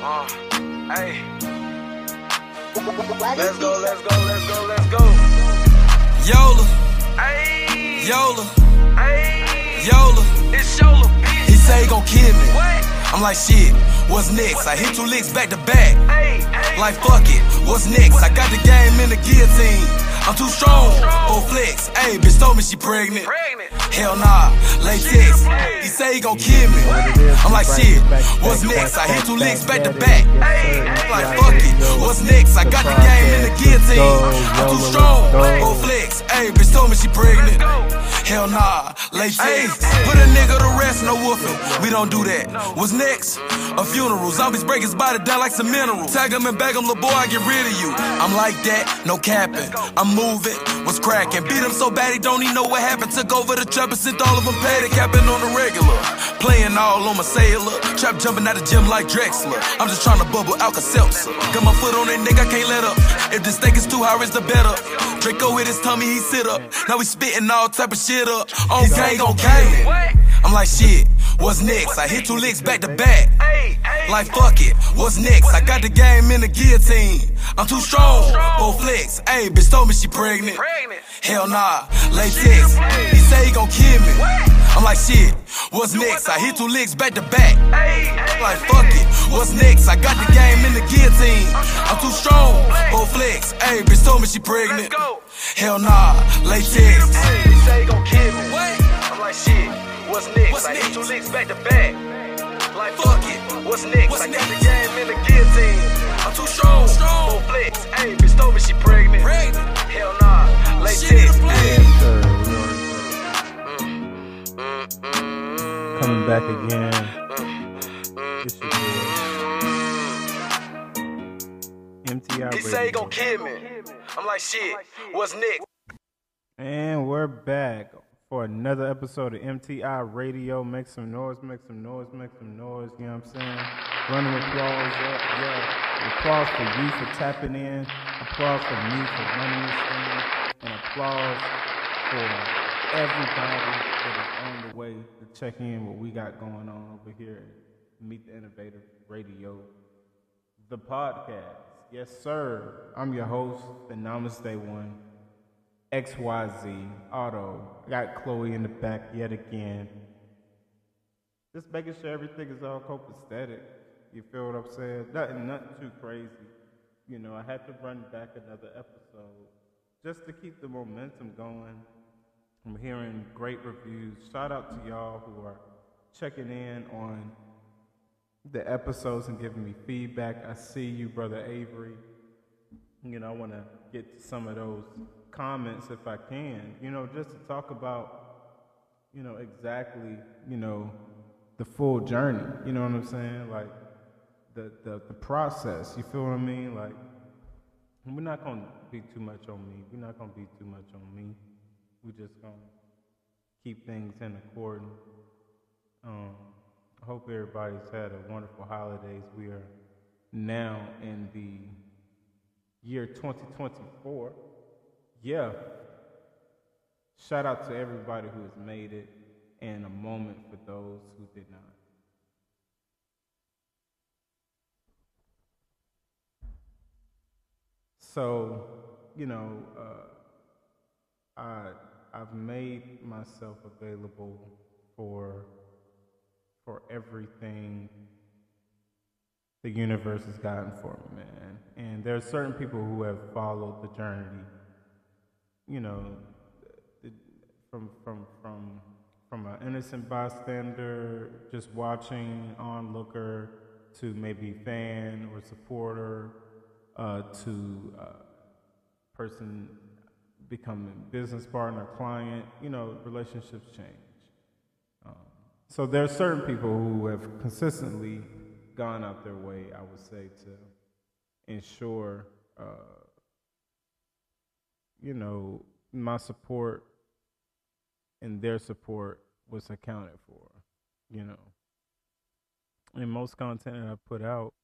Uh, hey. Let's go, let's go, let's go, let's go. Yola, Hey. Yola, Hey. Yola. It's Yola, bitch. He say he gon' kill me. What? I'm like shit. What's next? I hit two licks back to back. Hey, hey. Like fuck it. What's next? I got the game in the guillotine. I'm too strong. Oh flex. Hey, bitch told me she pregnant. Pregnant. Hell nah, latex. He say he gon' kill me. I'm like shit. What's next? I hit two licks back to back. Hey, hey. Like fuck it. What's next? I got the game in the guillotine. I'm too strong. Oh flex. Hey, bitch told me she pregnant. Hell nah, latex. Put a nigga to rest, no woofing. We don't do that. What's next? A funeral. Zombies break his body down like some mineral. Tag him and bag him, little boy, I get rid of you. I'm like that, no capping. I'm moving, what's cracking? Beat him so bad he don't even know what happened. Took over the trap and sent all of them paid. capping on the regular. Playing all on my sailor. Trap jumping out the gym like Drexler. I'm just trying to bubble Alka Seltzer. Got my foot on that nigga, I can't let up. If the steak is too high, it's the better. Draco hit his tummy, he sit up. Now we spitting all type of shit up. On gang, on gang. I'm like shit. What's next? I hit two licks back to back. Like fuck it, what's next? I got the game in the guillotine. I'm too strong, oh flex. Hey, bitch told me she pregnant. Hell nah, latex. He say he gon' kill me. I'm like shit, what's next? I hit two licks back to back. Like fuck it, what's next? I got the game in the guillotine. I'm too strong, oh flex. Hey, bitch told me she pregnant. Hell nah, latex. He say he gon' kill me. What? Shit, what's next? What's I hit next? two licks back to back. Like, Fuck fuck it. it. What's next? What's I got the next? game in the guillotine. I'm too strong, Full strong. flex. Hey, bitch told me she pregnant. Pregnant. Hell nah. Latex. Shit, I'm Hey. Sir, we already coming back again. This your boy. MTI He say he Radio. gon' kill me. I'm like, shit, what's next? And we're back for another episode of MTI Radio. Make some noise, make some noise, make some noise. You know what I'm saying? Running applause up, yeah. Applause for you for tapping in. Applause for me for running this thing. And applause for everybody that is on the way to check in what we got going on over here Meet the Innovator Radio, the podcast. Yes, sir. I'm your host, the Namaste One. XYZ Auto. Got Chloe in the back yet again. Just making sure everything is all copacetic. You feel what I'm saying? Nothing, nothing too crazy. You know, I had to run back another episode just to keep the momentum going. I'm hearing great reviews. Shout out to y'all who are checking in on the episodes and giving me feedback. I see you, brother Avery you know, I want to get to some of those comments if I can, you know, just to talk about, you know, exactly, you know, the full journey, you know what I'm saying? Like the, the, the process, you feel what I mean? Like, we're not to be too much on me. We're not to be too much on me. We're just to keep things in accordance. Um, I hope everybody's had a wonderful holidays. We are now in the year 2024. Yeah. Shout out to everybody who has made it and a moment for those who did not. So, you know, uh, I, I've made myself available for, for everything the universe has gotten for me, man. And there are certain people who have followed the journey, you know, from from from from an innocent bystander, just watching onlooker, to maybe fan or supporter, uh, to uh, person becoming business partner, client. You know, relationships change. Um, so there are certain people who have consistently gone out their way, I would say, to ensure, uh, you know, my support and their support was accounted for, you know. And most content that I put out,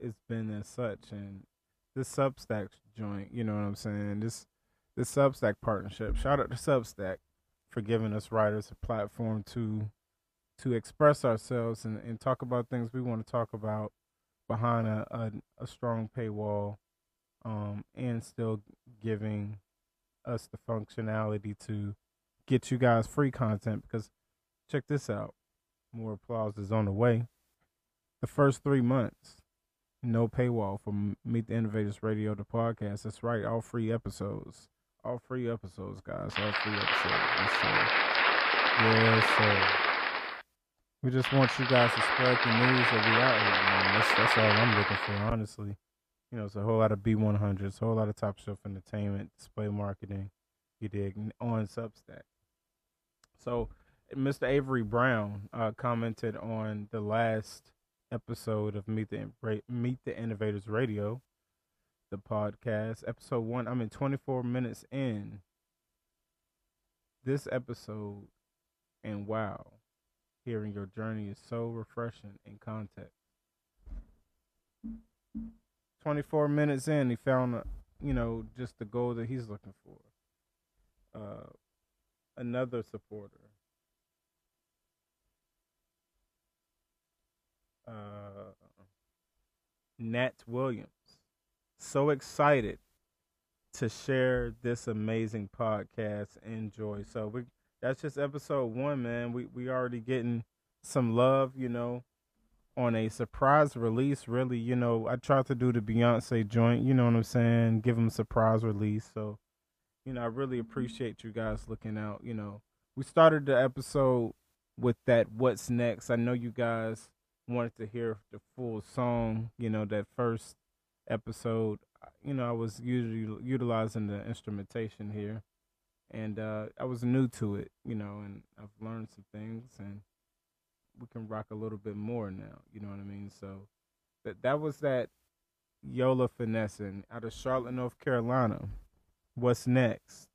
it's been as such. And this Substack joint, you know what I'm saying? This this Substack partnership. Shout out to Substack for giving us writers a platform to to express ourselves and, and talk about things we want to talk about behind a, a, a strong paywall um, and still giving us the functionality to get you guys free content because check this out. More applause is on the way. The first three months, no paywall for Meet the Innovators Radio, the podcast. That's right, all free episodes. All free episodes, guys. All free episodes. Sir. Yes, sir. We just want you guys to spread the news that we out here, man. That's, that's all I'm looking for, honestly. You know, it's a whole lot of B100s, a whole lot of top shelf entertainment, display marketing, you dig, on Substack. So, Mr. Avery Brown uh, commented on the last episode of Meet the Meet the Innovators Radio, the podcast, episode one. I'm in 24 minutes in this episode, and wow, hearing your journey is so refreshing in context. 24 minutes in, he found, you know, just the goal that he's looking for. Uh, another supporter. Uh, Nat Williams. So excited to share this amazing podcast. Enjoy. So we that's just episode one, man. We we already getting some love, you know on a surprise release. Really, you know, I tried to do the Beyonce joint. You know what I'm saying? Give them a surprise release. So, you know, I really appreciate you guys looking out. You know, we started the episode with that "What's Next." I know you guys wanted to hear the full song. You know, that first episode. You know, I was usually utilizing the instrumentation here, and uh, I was new to it. You know, and I've learned some things and we can rock a little bit more now. You know what I mean? So that that was that Yola finessing out of Charlotte, North Carolina. What's next?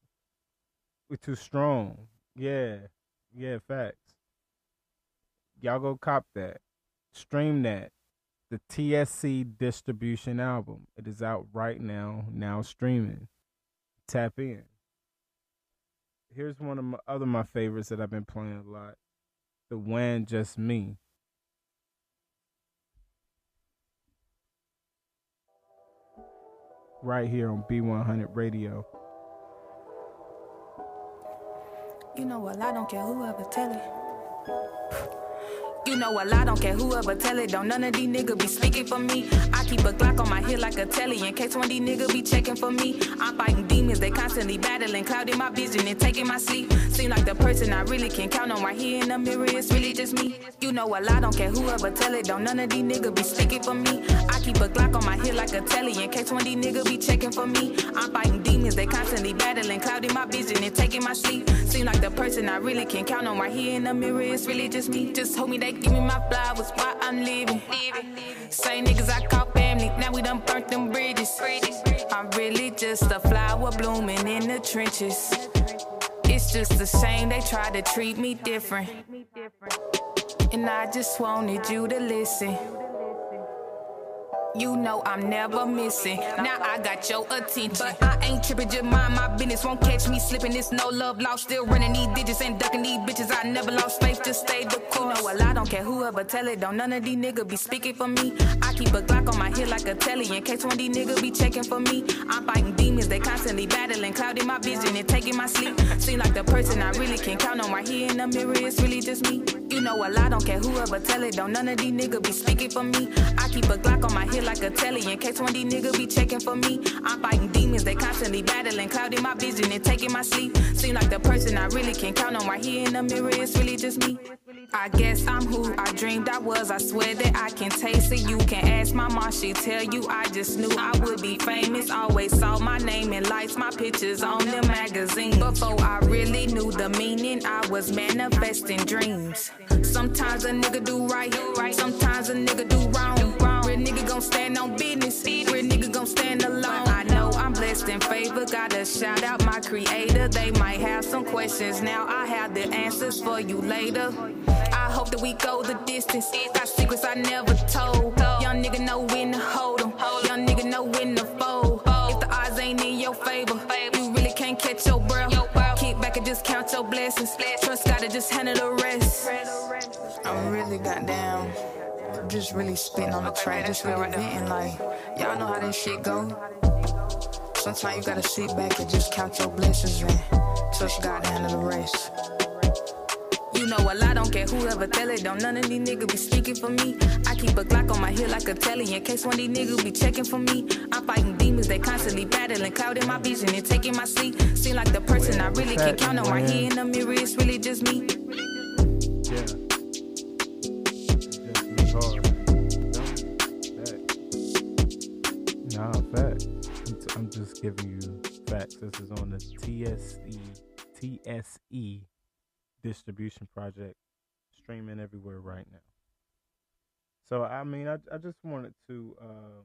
We're too strong. Yeah, yeah, facts. Y'all go cop that. Stream that. The TSE distribution album. It is out right now. Now streaming. Tap in. Here's one of my other my favorites that I've been playing a lot the when just me. Right here on B100 Radio. You know what? I don't care whoever tell it. You know a lot, don't care whoever tell it. Don't none of these niggas be speaking for me. I keep a Glock on my hip like a telly in case one of these niggas be checking for me. I'm fighting demons, they constantly battling, clouding my vision and taking my sleep. Seem like the person I really can count on right here in the mirror is really just me. You know a lot, don't care whoever tell it. Don't none of these niggas be speaking for me. I keep a Glock on my hip like a telly in case one of these niggas be checking for me. I'm fighting demons, they constantly battling, clouding my vision and taking my sleep. Seem like the person I really can count on right here in the mirror is really just me. Just hold me, they give me my flowers while I'm living. Same niggas I call family, now we done burnt them bridges. I'm really just a flower blooming in the trenches. It's just a shame they try to treat me different. And I just wanted you to listen. You know I'm never missing. Now I got your attention. But I ain't tripping, just mind my business. Won't catch me slipping. It's no love lost. Still running these digits and ducking these bitches. I never lost faith, just stay the course. You know, well, I don't care whoever tell it. Don't none of these niggas be speaking for me. I keep a Glock on my hip like a telly. In case one of these niggas be checking for me. I'm fighting demons, they constantly battling, clouding my vision and taking my sleep. Seem like the person I really can count on right here in the mirror. It's really just me. You know, well, I don't care whoever tell it. Don't none of these niggas be speaking for me. I keep a Glock on my hip like a telly. In case one these niggas be checking for me, I'm fighting demons, they constantly battling, clouding my vision and taking my sleep. Seem like the person I really can count on right here in the mirror is really just me. I guess I'm who I dreamed I was. I swear that I can taste it. You can ask my mom, she tell you I just knew I would be famous. Always saw my name in lights, my pictures on the magazine. Before I really knew the meaning, I was manifesting dreams. Sometimes a nigga do right, right, sometimes a nigga do wrong. Nigga gon' stand on business, real nigga gon' stand alone. I know I'm blessed in favor, gotta shout out my creator. They might have some questions, now I have the answers for you later. I hope that we go the distance. Got secrets I never told. Young nigga know when to hold 'em. Young nigga know when to fold. If the odds ain't in your favor, you really can't catch your breath. Kick back and just count your blessings. Trust gotta just handle the rest. I'm really goddamn just really spitting on the track, just really venting. Like, y'all know how this shit go. Sometimes you gotta sit back and just count your blessings and trust God to handle the rest. You know a lot, don't care whoever tell it. Don't none of these niggas be speaking for me. I keep a Glock on my heel like a telly in case one of these niggas be checking for me. I'm fighting demons, they constantly battling, clouding my vision and taking my sleep. Seem like the person I really can count on right here in the mirror, it's really just me. Giving you facts. This is on the TSE TSE distribution project, streaming everywhere right now. So I mean, I I just wanted to um,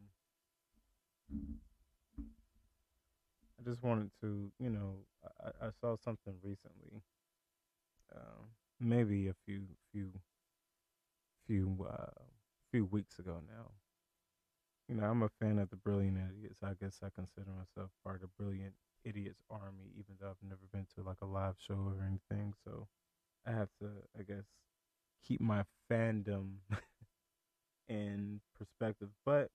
I just wanted to, you know, I, I saw something recently, um, maybe a few few few uh, few weeks ago now. You know, I'm a fan of the Brilliant Idiots. I guess I consider myself part of the Brilliant Idiots army, even though I've never been to like a live show or anything. So I have to, I guess, keep my fandom in perspective. But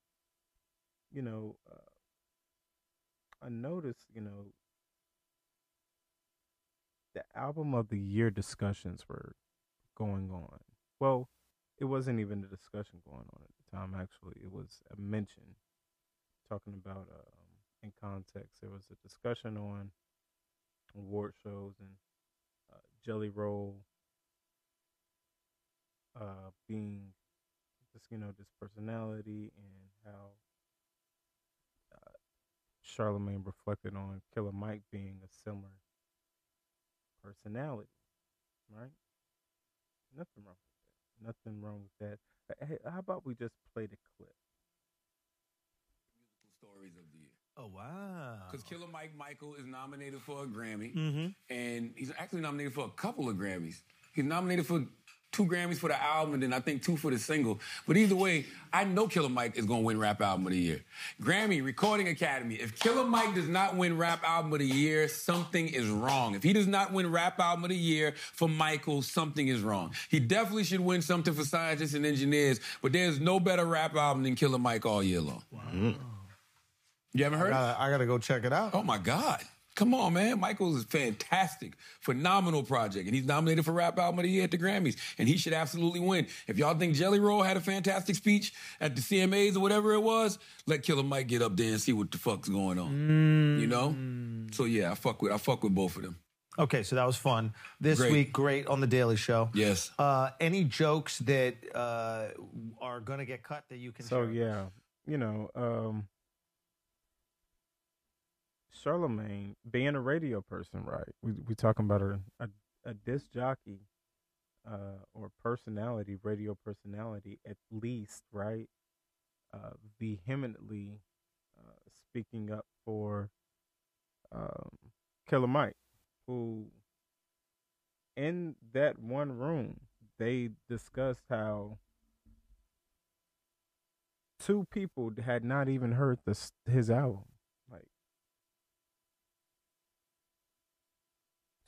you know, uh, I noticed, you know, the album of the year discussions were going on. Well, it wasn't even a discussion going on time. Actually, it was a mention talking about um, in context. There was a discussion on award shows and uh, Jelly Roll uh, being just you know this personality and how uh, Charlemagne reflected on Killer Mike being a similar personality, right? Nothing wrong with that. Nothing wrong with that. Hey, how about we just play the clip? Stories of the year. Oh wow. Because Killer Mike Michael is nominated for a Grammy, Mm-hmm. and he's actually nominated for a couple of Grammys. He's nominated for two Grammys for the album, and then I think two for the single. But either way, I know Killer Mike is going to win Rap Album of the Year. Grammy Recording Academy. If Killer Mike does not win Rap Album of the Year, something is wrong. If he does not win Rap Album of the Year for Michael, something is wrong. He definitely should win something for scientists and engineers. But there's no better rap album than Killer Mike all year long. Wow. You haven't heard? it? Uh, I gotta go check it out. Oh my God. Come on, man. Michael's is fantastic, phenomenal project. And he's nominated for Rap Album of the Year at the Grammys. And he should absolutely win. If y'all think Jelly Roll had a fantastic speech at the CMAs or whatever it was, let Killer Mike get up there and see what the fuck's going on. You know? So yeah, I fuck with I fuck with both of them. Okay, so that was fun. This Great. week, great on the Daily Show. Yes. Uh, any jokes that uh, are gonna get cut that you can? So share? yeah, you know, um Charlemagne being a radio person, right? We we talking about a a, a disc jockey uh or personality, radio personality at least, right? Uh vehemently uh speaking up for um Killer Mike, who in that one room they discussed how two people had not even heard this his album.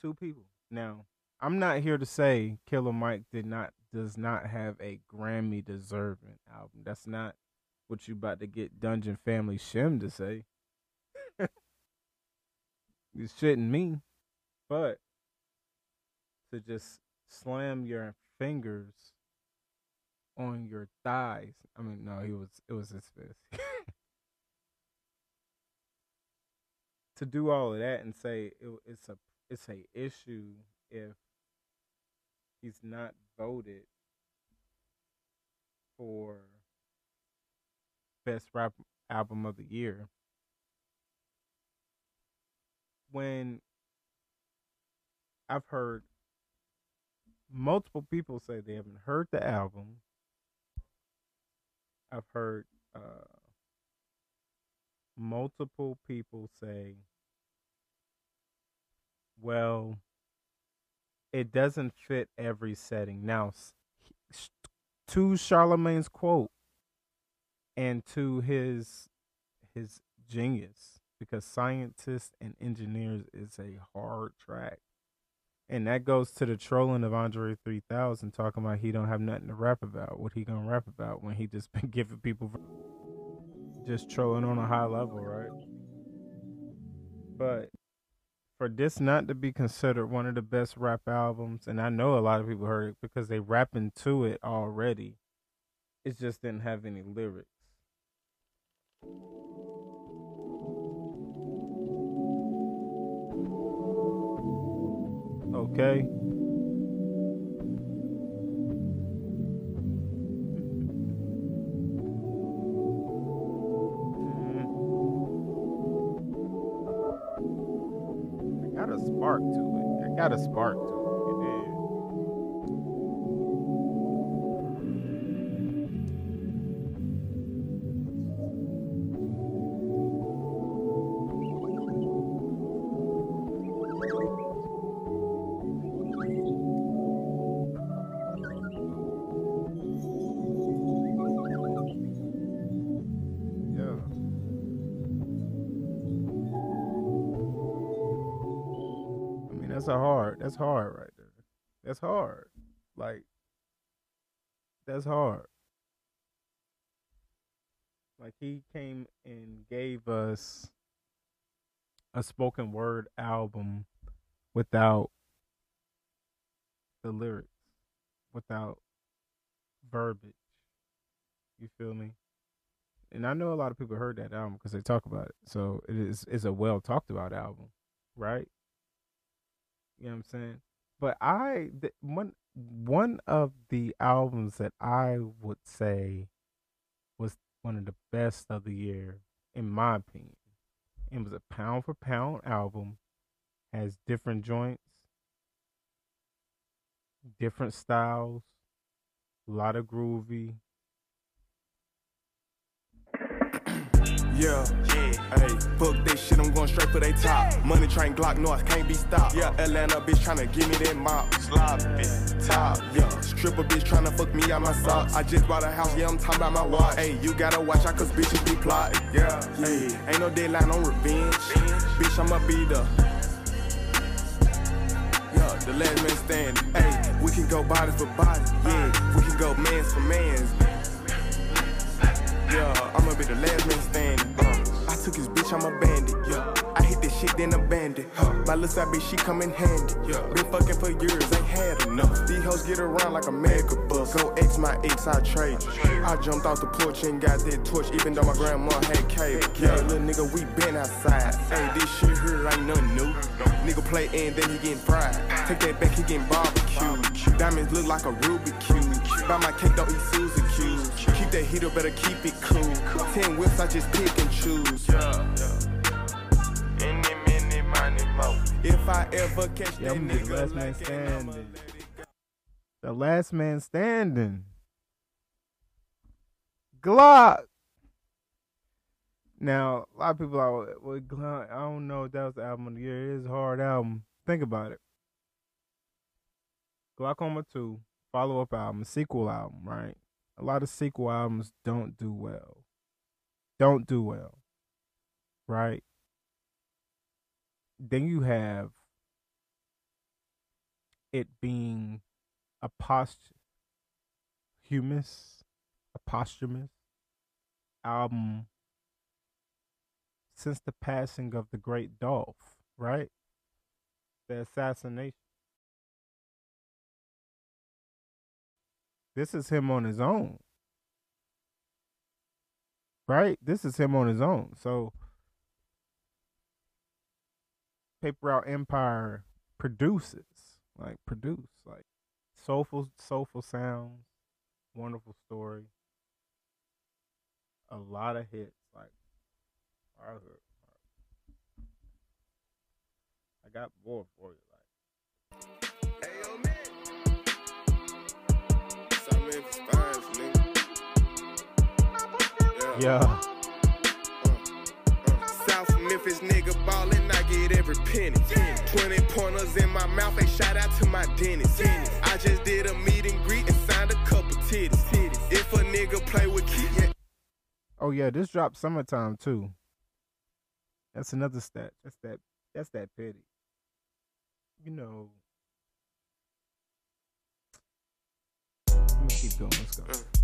Two people. Now, I'm not here to say Killer Mike did not does not have a Grammy deserving album. That's not what you about to get Dungeon Family Shim to say. you shouldn't me. But to just slam your fingers on your thighs. I mean, no, he was it was his fist. to do all of that and say it, it's a it's a issue if he's not voted for best rap album of the year. When I've heard multiple people say they haven't heard the album. I've heard uh, multiple people say, well, it doesn't fit every setting. Now, to Charlemagne's quote and to his his genius, because scientists and engineers is a hard track. And that goes to the trolling of Andre 3000 talking about he don't have nothing to rap about. What he to rap about when he just been giving people just trolling on a high level, right? But for this not to be considered one of the best rap albums, and I know a lot of people heard it because they rapping to it already, it just didn't have any lyrics. Okay. Spark to it. I got a spark to That's hard right there. That's hard. Like, that's hard. Like he came and gave us a spoken word album without the lyrics, without verbiage. You feel me? And I know a lot of people heard that album because they talk about it. So it is is a well talked about album, right? You know what I'm saying? But I one one of the albums that I would say was one of the best of the year, in my opinion. It was a pound for pound album, has different joints, different styles, a lot of groovy. Yeah, yeah. hey, fuck that shit, I'm going straight for they top. Money train Glock, no, I can't be stopped. Yeah, Atlanta bitch tryna give me that mop. Sloppy, top, yeah. Stripper bitch tryna fuck me out my socks. I just bought a house, yeah, I'm talking about my watch. Hey, you gotta watch out, cause bitches be plotting. Yeah, hey, ain't no deadline on revenge. Bitch, I'ma be the. Yeah, the last man standing. Hey, we can go body for body. Yeah, we can go mans for mans. Yeah, I'ma be the last man standing. Uh, I took his bitch, I'm a bandit. Yeah, I hit this shit, then abandoned. Huh. My little side bitch, she come in handy. Yeah, been fucking for years, ain't had enough. These hoes get around like a mega bus. Go X my ex, I trade you. I jumped off the porch and got that torch, even though my grandma had cable. Yeah, little nigga, we been outside. Hey, this shit here ain't nothing new. Nigga play and then he getting fried. Take that back, he getting barbecue. Diamonds look like a Rubik cube. Buy my cake, don't eat Suzy cubes. Keep that heater, better keep it cool. Ten whips, I just pick and choose. If I ever catch Yeah, that I'm gonna be the nigga last man like it, I'ma standing. let. The last man standing. Glock. Now, a lot of people are, well, Glock, I don't know if that was the album of the year. It is a hard album. Think about it. Glockoma 2, follow up album, sequel album, right? A lot of sequel albums don't do well. Don't do well. Right? Then you have it being a posthumous, a posthumous album since the passing of the great Dolph, right? The assassination. This is him on his own. Right? This is him on his own. So Paper Empire produces, like produce, like soulful, soulful sounds, wonderful story, a lot of hits. Like, I heard- I got more for you. Like, Yeah. South Memphis nigga ballin', I get every penny. 20 pointers in my mouth, they shout out to my dentist. I just did a meet and greet and signed a couple titties. If a nigga play with key, yeah. Oh yeah, this dropped summertime too. That's another stat. That's that that's that pity. You know. Let me keep going, let's go. Mm.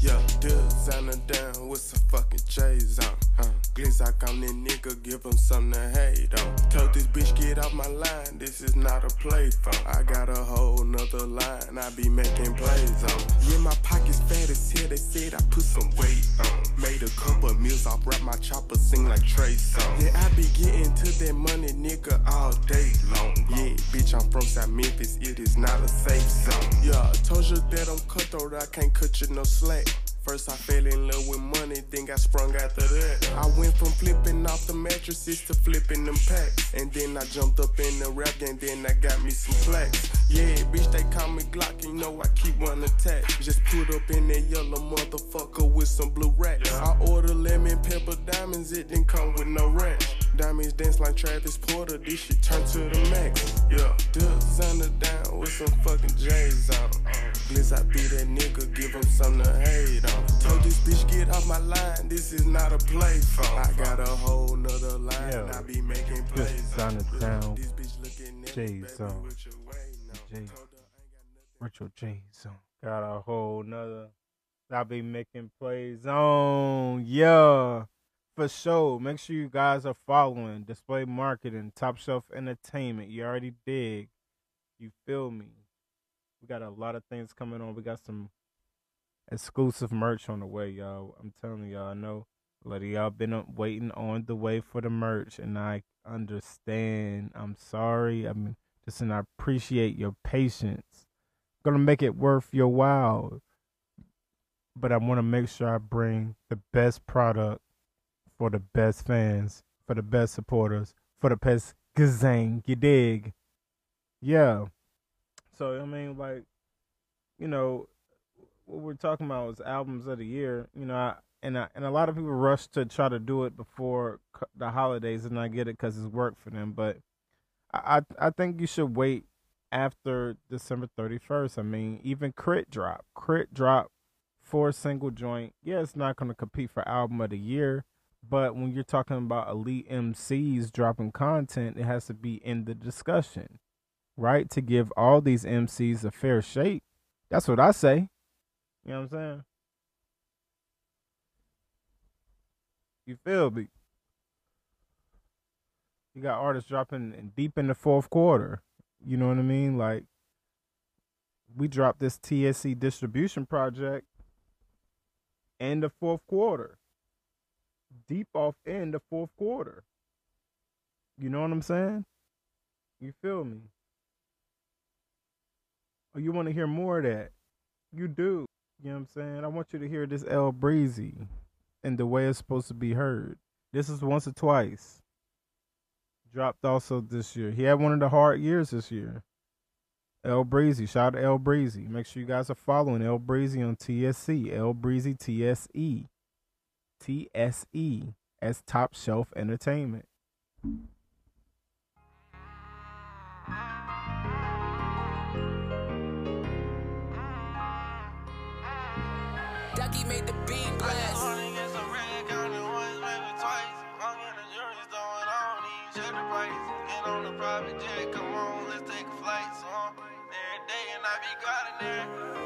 Yeah, designer down with some fucking J's on. Uh, Glizzock on that nigga, give him something to hate on. Told this bitch get off my line, this is not a play phone. I got a whole nother line, I be making plays on. Yeah, my pockets fat as hell, they said I put some weight on. Made a couple meals off, rap my chopper, sing like Trey Songz. Yeah, I be getting to that money, nigga, all day long. Yeah, bitch, I'm from South Memphis, it is not a safe zone. Yeah, I told you that I'm cutthroat, I can't cut you no slack. First I fell in love with money, then got sprung after that. I went from flipping off the mattresses to flipping them packs. And then I jumped up in the rap game, then I got me some plaques. Yeah, bitch, they call me Glock, you know I keep one attack. Just put up in that yellow motherfucker with some blue racks. I order lemon pepper diamonds, it didn't come with no ranch. Diamonds dance like Travis Porter, this shit turn to the max. Yeah, designer down with some fucking J's on. Blizz, I be that nigga, give him something to hate on. Told this bitch get off my line, this is not a play phone. I got a whole nother line, Yeah. I be making plays. Designer on. down. This bitch looking at me, J's on. what you waiting on? J. Told her I ain't got nothing Virtual J zone. Got a whole nother. I'll be making plays on. Yeah. For sure. Make sure you guys are following Display Marketing, Top Shelf Entertainment. You already dig. You feel me? We got a lot of things coming on. We got some exclusive merch on the way, y'all. I'm telling y'all, I know a lot of y'all been waiting on the way for the merch, and I understand. I'm sorry. I mean, just and I appreciate your patience. gonna make it worth your while, but I want to make sure I bring the best product for the best fans, for the best supporters, for the best gazang. You dig? Yeah. So I mean, like, you know, what we're talking about is albums of the year. You know, I, and I, and a lot of people rush to try to do it before the holidays, and I get it because it's work for them. But I, I think you should wait after December thirty first. I mean, even Crit drop, Crit drop for single joint. Yeah, it's not going to compete for album of the year, but when you're talking about elite MCs dropping content, it has to be in the discussion, right? To give all these MCs a fair shake. That's what I say. You know what I'm saying? You feel me? You got artists dropping in- deep in the fourth quarter. You know what I mean? Like, we dropped this TSE distribution project in the fourth quarter. Deep off in the fourth quarter. You know what I'm saying? You feel me? Or you want to hear more of that? You do. You know what I'm saying? I want you to hear this L Breezy and the way it's supposed to be heard. This is once or twice. Dropped also this year. He had one of the hard years this year. L Breezy. Shout out to L Breezy. Make sure you guys are following L Breezy on TSE. L Breezy TSE. TSE as Top Shelf Entertainment. Ducky made the beat blast.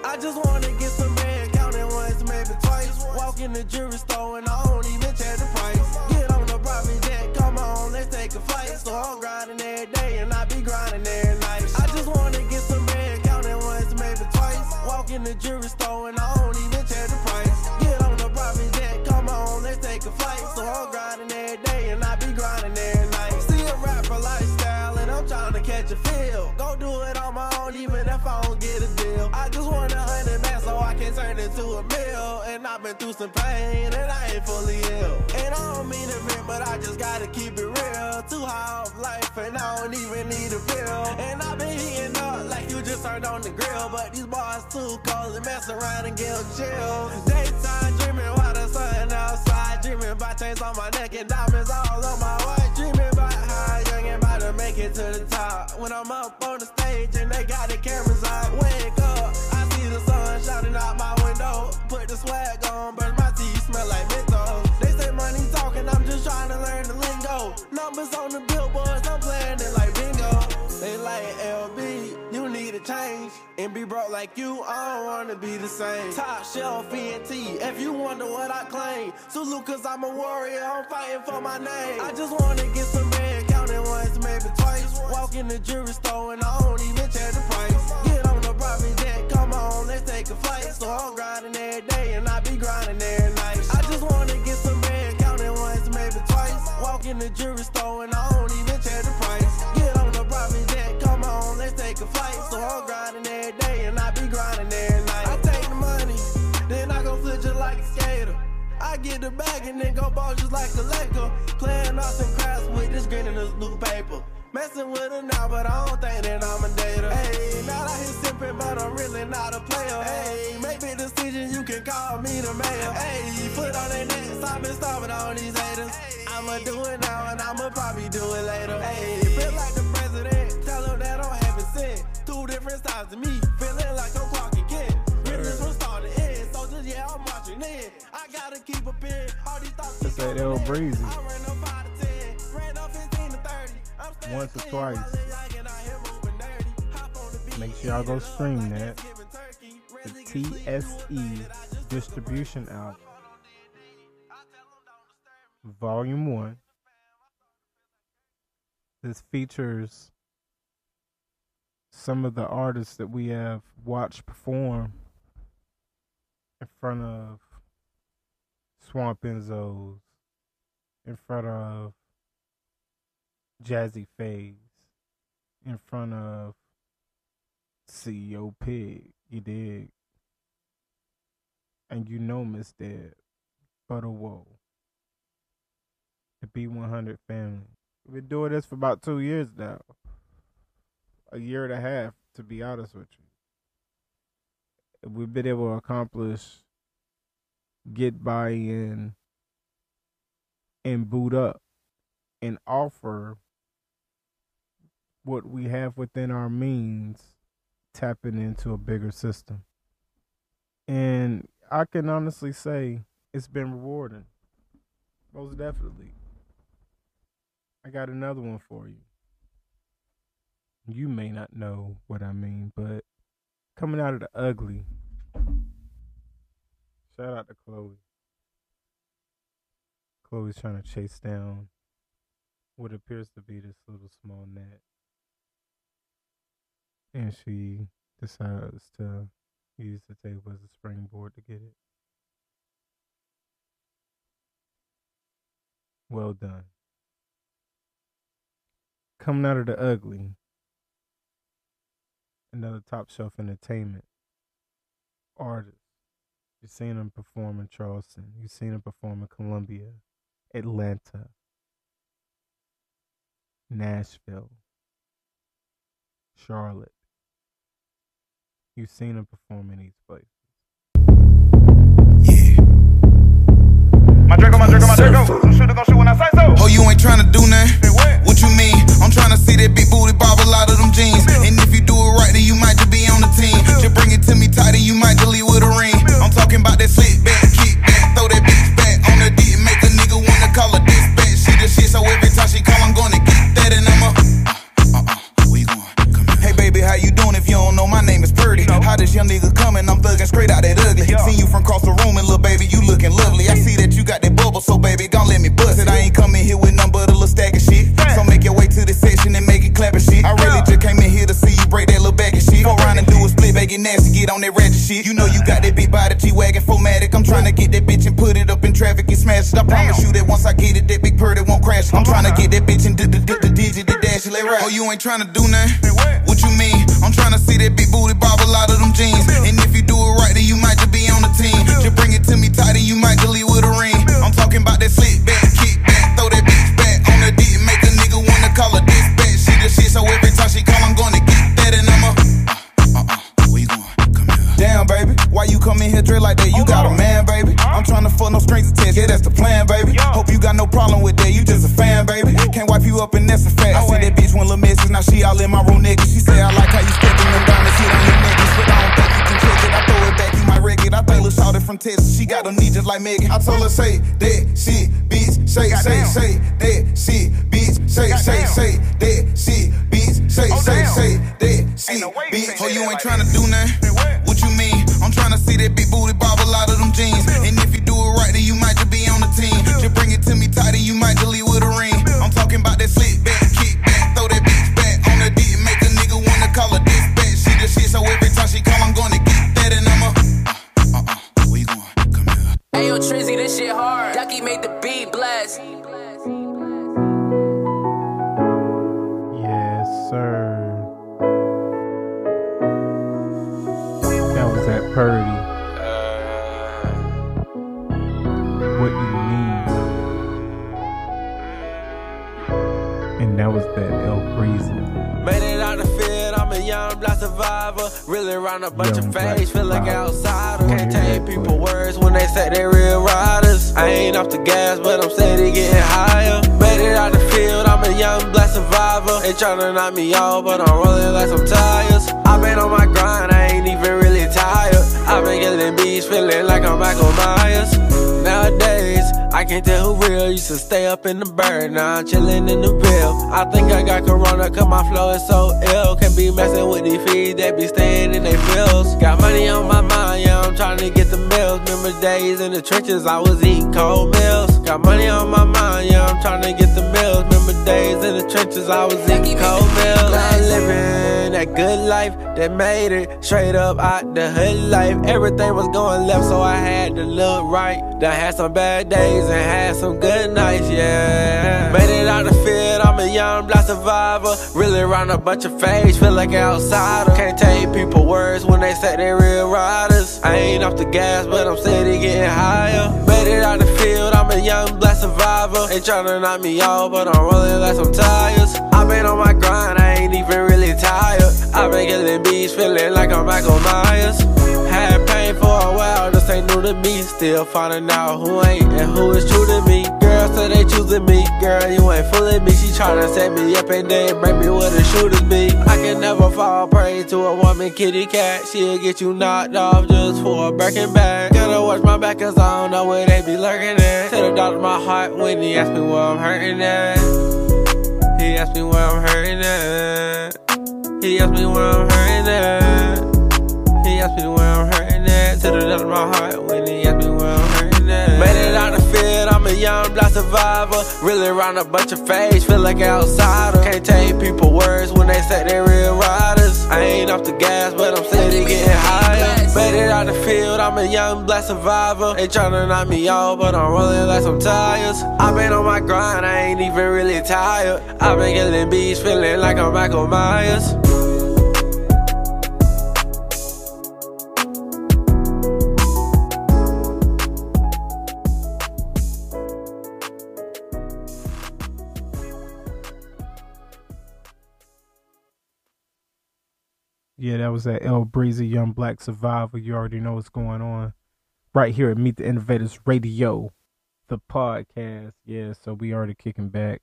I just wanna in the jewelry store and I don't even check the price. Get on the private jet, come on, let's take a flight. So I'm grinding every day and I be grinding every night. I just wanna get some bread, counting once, maybe twice. Walk in the jewelry store and I if I don't get a deal. I just want a hundred man so I can turn it to a mill. And I've been through some pain and I ain't fully ill. And I don't mean to vent, but I just gotta keep it real. Too high off life and I don't even need a pill. And I've been heating up like you just turned on the grill. But these bars too cold and mess around and get chills. Daytime dreaming while the sun outside. Dreaming about chains on my neck and diamonds all on my white. Dreaming get to the top. When I'm up on the stage and they got the cameras out, wake up. I see the sun shining out my window. Put the swag on, burn my teeth, smell like menthol. They say money talking, I'm just trying to learn the lingo. Numbers on the billboards, I'm playing it like bingo. They like LB, you need a change. And be broke like you, I don't wanna be the same. Top shelf ENT, if you wonder what I claim. So cause I'm a warrior, I'm fighting for my name. I just wanna get some counting once, maybe twice. Walk in the jewelry store and I don't even check the price. Get on the private jet, come on, let's take a flight. So I'm grinding every day and I be grinding every night. I just wanna get some bread, counting once, maybe twice. Walk in the jewelry store and I get the bag and then go ball just like a Laker. Playing and crafts with this green and this blue paper. Messing with her now, but I don't think that I'm a dater. Hey, not out here sipping, but I'm really not a player. Hey, make big decisions, you can call me the mayor. Hey, foot on their neck, stop and stomping on these haters. I'ma do it now and I'ma probably do it later. Hey, feel like the president, tell him that I'm having sin. Two different sides of me, That's that L Breezy. I ran up 5 to 10, ran up 15 to 30. I'm staying Once or twice. running young and out here moving dirty. Hop on the beat, Make sure y'all go stream that. The TSE distribution album. Volume 1. This features some of the artists that we have watched perform in front of Swamp Enzos, in front of Jazzy Phase, in front of CEO Pig, you dig? And you know Miss Dead, but a whoa. The B100 family. We've been doing this for about two years now. A year and a half, to be honest with you. We've been able to accomplish get buy in and boot up and offer what we have within our means tapping into a bigger system. And I can honestly say it's been rewarding. Most definitely. I got another one for you. You may not know what I mean, but coming out of the ugly. Shout out to Chloe. Chloe's trying to chase down what appears to be this little small net. And she decides to use the table as a springboard to get it. Well done. Coming out of the ugly. Another top shelf entertainment artist. You've seen him perform in Charleston. You've seen him perform in Columbia, Atlanta, Nashville, Charlotte. You've seen him perform in these places. Yeah. My Draco, my Draco, my Draco. Some shooter gon' shoot when I say so. Oh, you I'm trying to get that bitch d- the digit, the dash, it, let right. Oh, you ain't trying to do nothing? What? What you mean? I'm trying to see that big booty bobble out of them jeans. And if you do it right, then you might just be on the team. Just bring it to me tight and you might got them knees just like Megan. I told her, say that shit, bitch. Say, say, say that shit, bitch. Say, say, say that shit, bitch. Say, say, say that shit, bitch. Oh, you ain't tryna do nothing? What you mean? I'm tryna see that big booty bobble out of them jeans. And if you Yes, sir. That was at Purdy. What you need. And that was that El Breezy. I'm a young black survivor. Really around a bunch of face, feel like outsider. Can't tell people words when they say they real riders. I ain't off the gas, but I'm steady getting higher. Made it out the field, I'm a young black survivor. They tryna knock me off, but I'm rolling like some tires. i been on my grind, I ain't even really tired. i been killing beats, feeling like I'm Michael Myers. Nowadays, I can't tell who real. Used to stay up in the bird, now I'm chillin' in the bill. I think I got corona, cause my flow is so ill. Can't be messing with these feeds that be staying in their pills. Got money on my mind, yeah, I'm trying to get the meals. Remember days in the trenches, I was eating cold meals. Got money on my mind, yeah, I'm trying to get the meals. Remember days in the trenches, I was eating cold meals. I'm living that good life that made it straight up out the hood life. Everything was going left, so I had to look right. Done had some bad days and had some good nights, yeah. Made it out the field, I'm a young black survivor. Really around a bunch of face, feel like an outsider. Can't tell people words when they say they real riders. I ain't off the gas, but I'm steady getting higher. Made it out the field, I'm a young black survivor. They tryna knock me off, but I'm rolling like some tires. i been on my grind, I ain't even really tired. i been killing beats, feeling like I'm Michael Myers. For a while, this ain't new to me. Still finding out who ain't and who is true to me. Girls say they choosing me, girl, you ain't fooling me. She tryna set me up and then bring me where the shooters be. I can never fall prey to a woman kitty cat. She'll get you knocked off just for a Birkin bag. Gotta watch my back cause I don't know where they be lurking at. Tell the doctor my heart when he asked me where I'm hurting at. He asked me where I'm hurting at. He asked me where I'm hurting at. He asked me where I'm hurting at. To the depth of my heart when he asked me where I'm hurting at. Made it out the field, I'm a young black survivor. Really around a bunch of face, feel like an outsider. Can't tell people words when they say they real riders. I ain't off the gas, but I'm steady getting higher. Made it out the field, I'm a young black survivor. They tryna knock me off, but I'm rolling like some tires. i been on my grind, I ain't even really tired. i been killing beats, feeling like I'm Michael Myers. That was that El Breezy Young Black Survivor. You already know what's going on. Right here at Meet the Innovators Radio, the podcast. Yeah, so we already kicking back.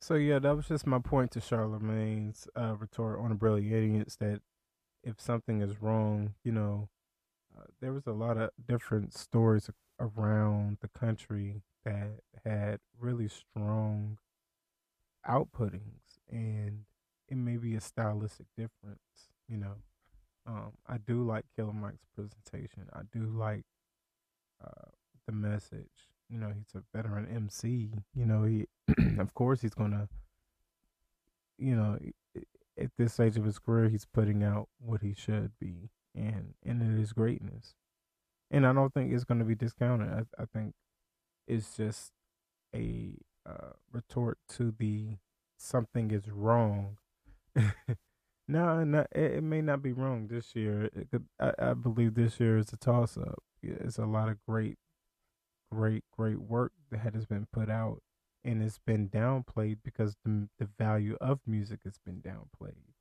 So yeah, that was just my point to Charlemagne's uh, retort on the brilliant idiots that if something is wrong, you know, uh, there was a lot of different stories around the country that had really strong outputtings and it may be a stylistic difference, you know. Um, I do like Killer Mike's presentation. I do like uh, the message. You know, he's a veteran MC. You know, he of course he's gonna. You know, at this stage of his career, he's putting out what he should be, and and it is greatness. And I don't think it's to be discounted. I, I think it's just a uh, retort to the something is wrong no, no, it, it, may not be wrong this year. Could, I, I, believe this year is a toss up. It's a lot of great, great, great work that has been put out, and it's been downplayed because the the value of music has been downplayed.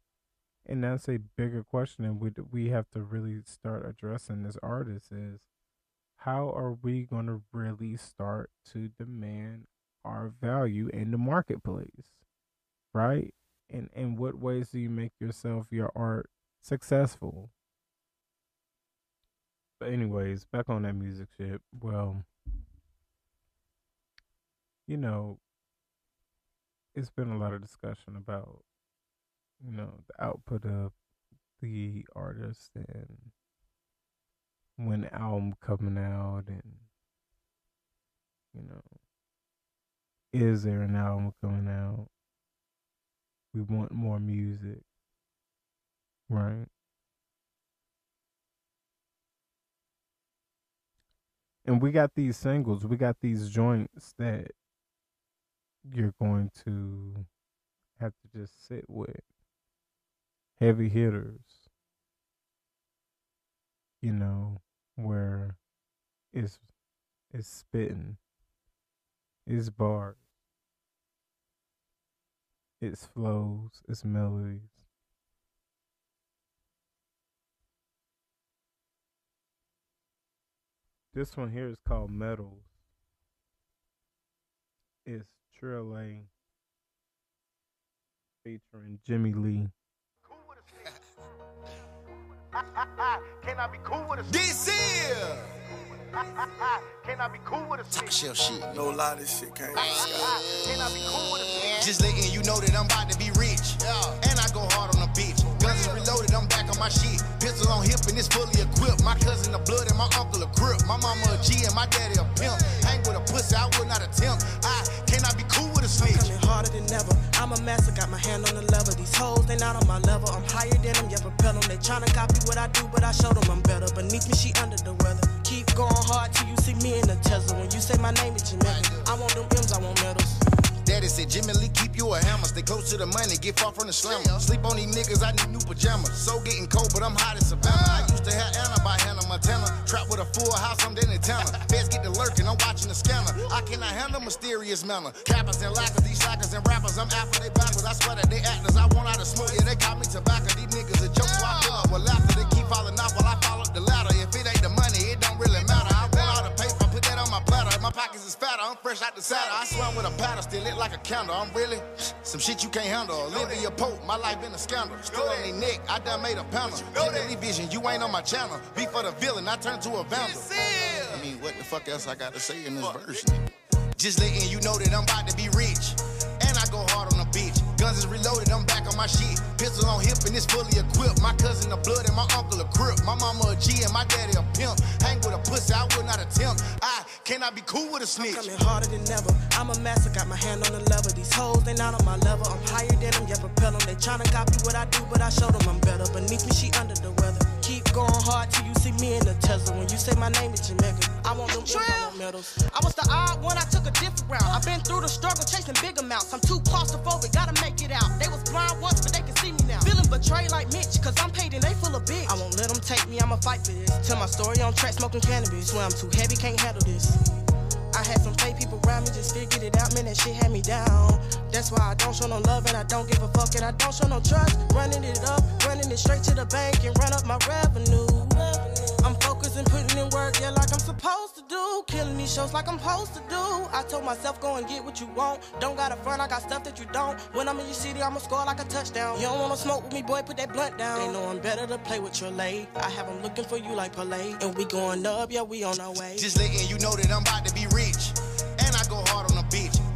And that's a bigger question, and we we have to really start addressing as artists is how are we going to really start to demand our value in the marketplace, right? In in what ways do you make yourself your art successful But anyways, back on that music shit. Well, you know, it's been a lot of discussion about, you know, the output of the artist and when the album coming out and you know is there an album coming out we want more music right? And we got these singles we got these joints that you're going to have to just sit with. Heavy hitters you know where it's it's spitting, it's bars, it's flows, it's melodies. This one here is called Metals. It's Trill A featuring Jimmy Lee. Can I be cool with a This is Can I be cool with a Top shelf shit. No lie, this shit can't. Can I be cool with a Just letting you know that I'm about to be rich. And I go hard on the bitch. Guns is reloaded, I'm back on my shit. Pistol on hip and it's fully equipped. My cousin a blood and my uncle a crip. My mama a G and my daddy a pimp. Hang with a pussy, I would not attempt. I cannot be cool with a snitch. Coming harder than ever. I'm a master, got my hand on the lever. These hoes, they not on my level. I'm higher than them, yeah, propel them. They tryna copy what I do, but I show them I'm better. Beneath me, she under the weather. Keep going hard till you see me in the Tesla. When you say my name, it's Jamaica. I want them M's, I want medals. Daddy said, Jimmy Lee, keep you a hammer. Stay close to the money, get far from the slammer. Sleep on these niggas, I need new pajamas. So getting cold, but I'm hot as Savannah. Ah. I used to have Anna by Hannah Montana. Trap with a full house, I'm in Tana. Feds get to lurking, I'm watching the scanner. I cannot handle mysterious manner. Cappers and lackers, these slackers and rappers. I'm after they backwards. I swear that they actors. I want out of smoke, yeah, they call me tobacco. These niggas a joke, so I fill up with laughter. They keep falling off I'm fresh out the saddle. I swam with a paddle, still lit like a candle. I'm really some shit you can't handle. Olivia Pope, my life been a scandal. Still on their neck, I done made a panel. Vision, you ain't on my channel. Be for the villain, I turn to a vandal. I mean, what the fuck else I got to say in this verse? Just letting you know that I'm about to be rich. Guns is reloaded, I'm back on my shit. Pistol on hip and it's fully equipped. My cousin a blood and my uncle a crip. My mama a G and my daddy a pimp. Hang with a pussy, I would not attempt. I cannot be cool with a snitch. Coming harder than ever. I'm a master, got my hand on the lever. These hoes, they not on my level. I'm higher than them, yeah, propel them. They tryna copy what I do, but I show them I'm better. Beneath me, she under the weather. Keep going hard till you see me in the Tesla. When you say my name, it's Jamaica. I want them Trill. medals. I was the odd one, I took a different route. I've been through the struggle, chasing big amounts. I'm too claustrophobic, bitch. I won't let them take me, I'ma fight for this. Tell my story on track, smoking cannabis. Swear I'm too heavy, can't handle this. I had some fake people around me, just figured it out, man, that shit had me down. That's why I don't show no love and I don't give a fuck and I don't show no trust. Running it up, running it straight to the bank and run up my revenue. And putting in work, yeah, like I'm supposed to do. Killing these shows like I'm supposed to do. I told myself, go and get what you want. Don't got a front, I got stuff that you don't. When I'm in your city, I'ma score like a touchdown. You don't wanna smoke with me, boy, put that blunt down. They know I'm better to play with your late. I have them looking for you like Palais. And we going up, yeah, we on our way. Just letting you know that I'm about to be rich. And I go hard.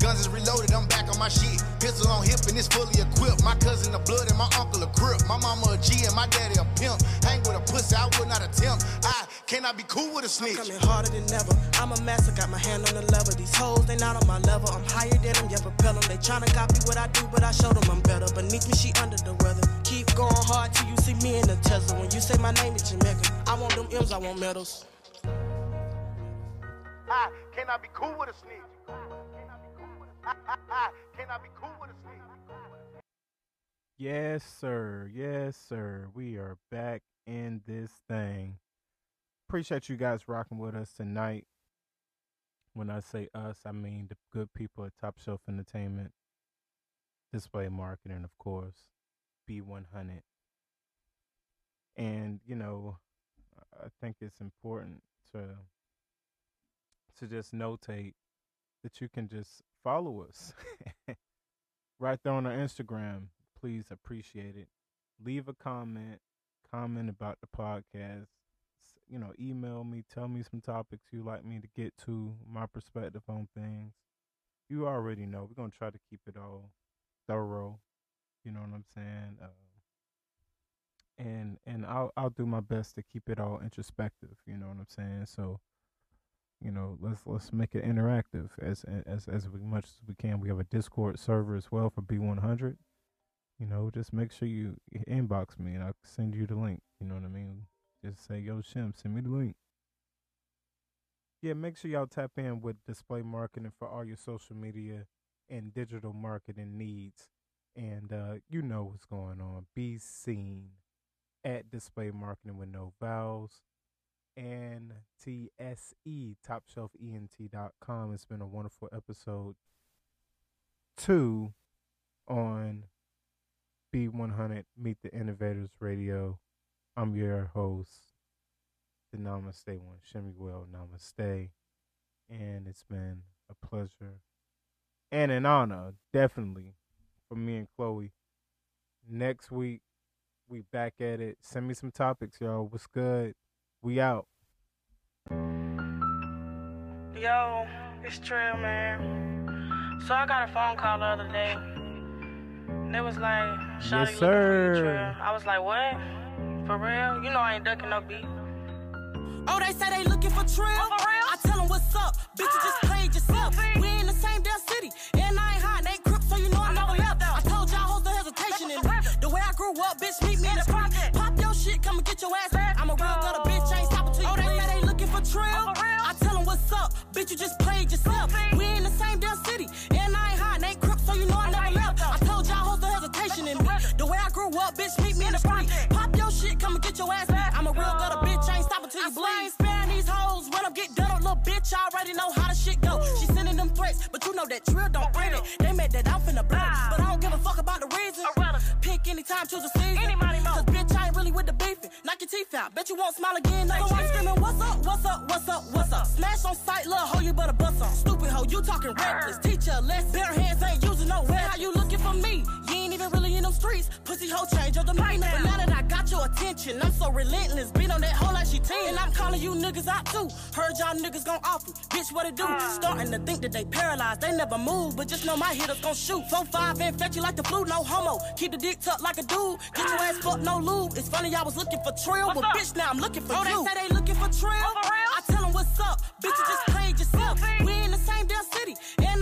Guns is reloaded, I'm back on my shit. Pistol on hip and it's fully equipped. My cousin a blood and my uncle a crip. My mama a G and my daddy a pimp. Hang with a pussy, I would not attempt. I cannot be cool with a snitch. Coming harder than ever. I'm a master, got my hand on the lever. These hoes, they not on my level. I'm higher than them, yeah, propel them. They tryna copy what I do, but I show them I'm better. Beneath me, she under the weather. Keep going hard till you see me in the Tesla. When you say my name, it's Jamaica. I want them M's, I want medals. I can I be cool with a snitch? Can I be cool with a snitch? Yes, sir. Yes, sir. We are back in this thing. Appreciate you guys rocking with us tonight. When I say us, I mean the good people at Top Shelf Entertainment, Display Marketing, of course, B100. And, you know, I think it's important to to just notate that you can just follow us right there on our Instagram. Please appreciate it. Leave a comment, comment about the podcast. you know, email me, tell me some topics you like me to get to, my perspective on things. You already know we're gonna try to keep it all thorough. You know what I'm saying? Uh, and and I'll I'll do my best to keep it all introspective. You know what I'm saying? So, you know, let's let's make it interactive as as as much as we can. We have a Discord server as well for B100. You know, just make sure you inbox me and I'll send you the link. You know what I mean? Just say, yo, Shim, send me the link. Yeah, make sure y'all tap in with display marketing for all your social media and digital marketing needs. And uh, you know what's going on. Be seen at display marketing with no vowels and TSE, topshelfent.com. It's been a wonderful episode two on B100 Meet the Innovators Radio. I'm your host, the Namaste one, Shemiguel Namaste. And it's been a pleasure and an honor, definitely, for me and Chloe. Next week, we back at it. Send me some topics, y'all. What's good? We out. Yo, it's Trail, man. So I got a phone call the other day. They was like, Shawty, Yes, sir. I was like, what? For real? You know I ain't ducking no beat. Oh, they say they looking for Trill. Oh, for real? I tell them what's up. Bitch, you just ah. played yourself. We in the same damn city. And I ain't hot, and ain't crip, so you know I never left. I told y'all hoes no hesitation in me. The way I grew up, bitch, meet me in the street. Pop your shit, come and get your ass. Bitch, you just played yourself. We in the same damn city. And I ain't hot, and ain't crip, so you know I never left. I told y'all hoes no hesitation in me. The way I grew up, bitch, meet me in the street. Pop your shit, come and get your ass. I'm a real gutter, bitch, I ain't stopping till you bleed. I ain't sparing these hoes. When I'm get done, up, little bitch, I already know how the shit go. She sending them threats, but you know that drill don't rate it. They made that I'm finna blow. But I don't give a fuck about the reason. Pick any time, choose a teeth out, bet you won't smile again. So I'm screaming, what's up, what's up, what's up, what's up? Smash on sight, little hoe, you better bust on. Stupid hoe, you talking reckless. Teach her less. Bare hands ain't using no way. How you looking for me? You really in them streets. Pussy hoe, change your demeanor. But now that I got your attention, I'm so relentless. Beat on that hoe like she 10. And I'm calling you niggas out too. Heard y'all niggas gon' off me. Bitch, what it do? Ah. Starting to think that they paralyzed. They never move, but just know my hitters gon' shoot. 4-5 infect you like the flu, no homo. Keep the dick tucked like a dude. Get your ass fucked, no lube. It's funny, I was looking for Trill, but bitch, now I'm looking for Oh, you. they say they looking for Trill. I tell them what's up. Bitch, you just ah. played yourself. We in the same damn city. And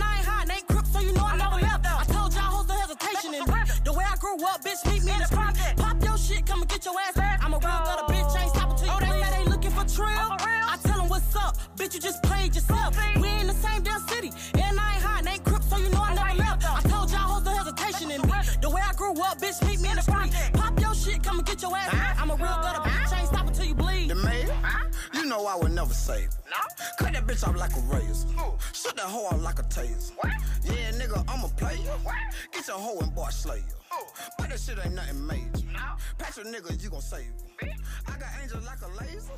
grew up, bitch, meet me in the street. Pop your shit, come and get your ass. back. I'm a real gutter, bitch, I ain't stopping till you Oh, they say they looking for Trill. I tell them what's up. Bitch, you just played yourself. We in the same damn city. And I ain't hot, and ain't crip, so you know I never left. I told y'all hoes no hesitation in me. The way I grew up, bitch, meet me in the street. Pop your shit, come and get your ass. I'm a real gutter, bitch, I ain't stopping till you bleed. The mayor? You know I would never save her. Cut that bitch off like a razor. Shut that hoe out like a taser. Yeah, nigga, I'm a player. Get your hoe and boy slayer. But that shit ain't nothing major. Patch your nigga, you gon' save her. I got angels like a laser.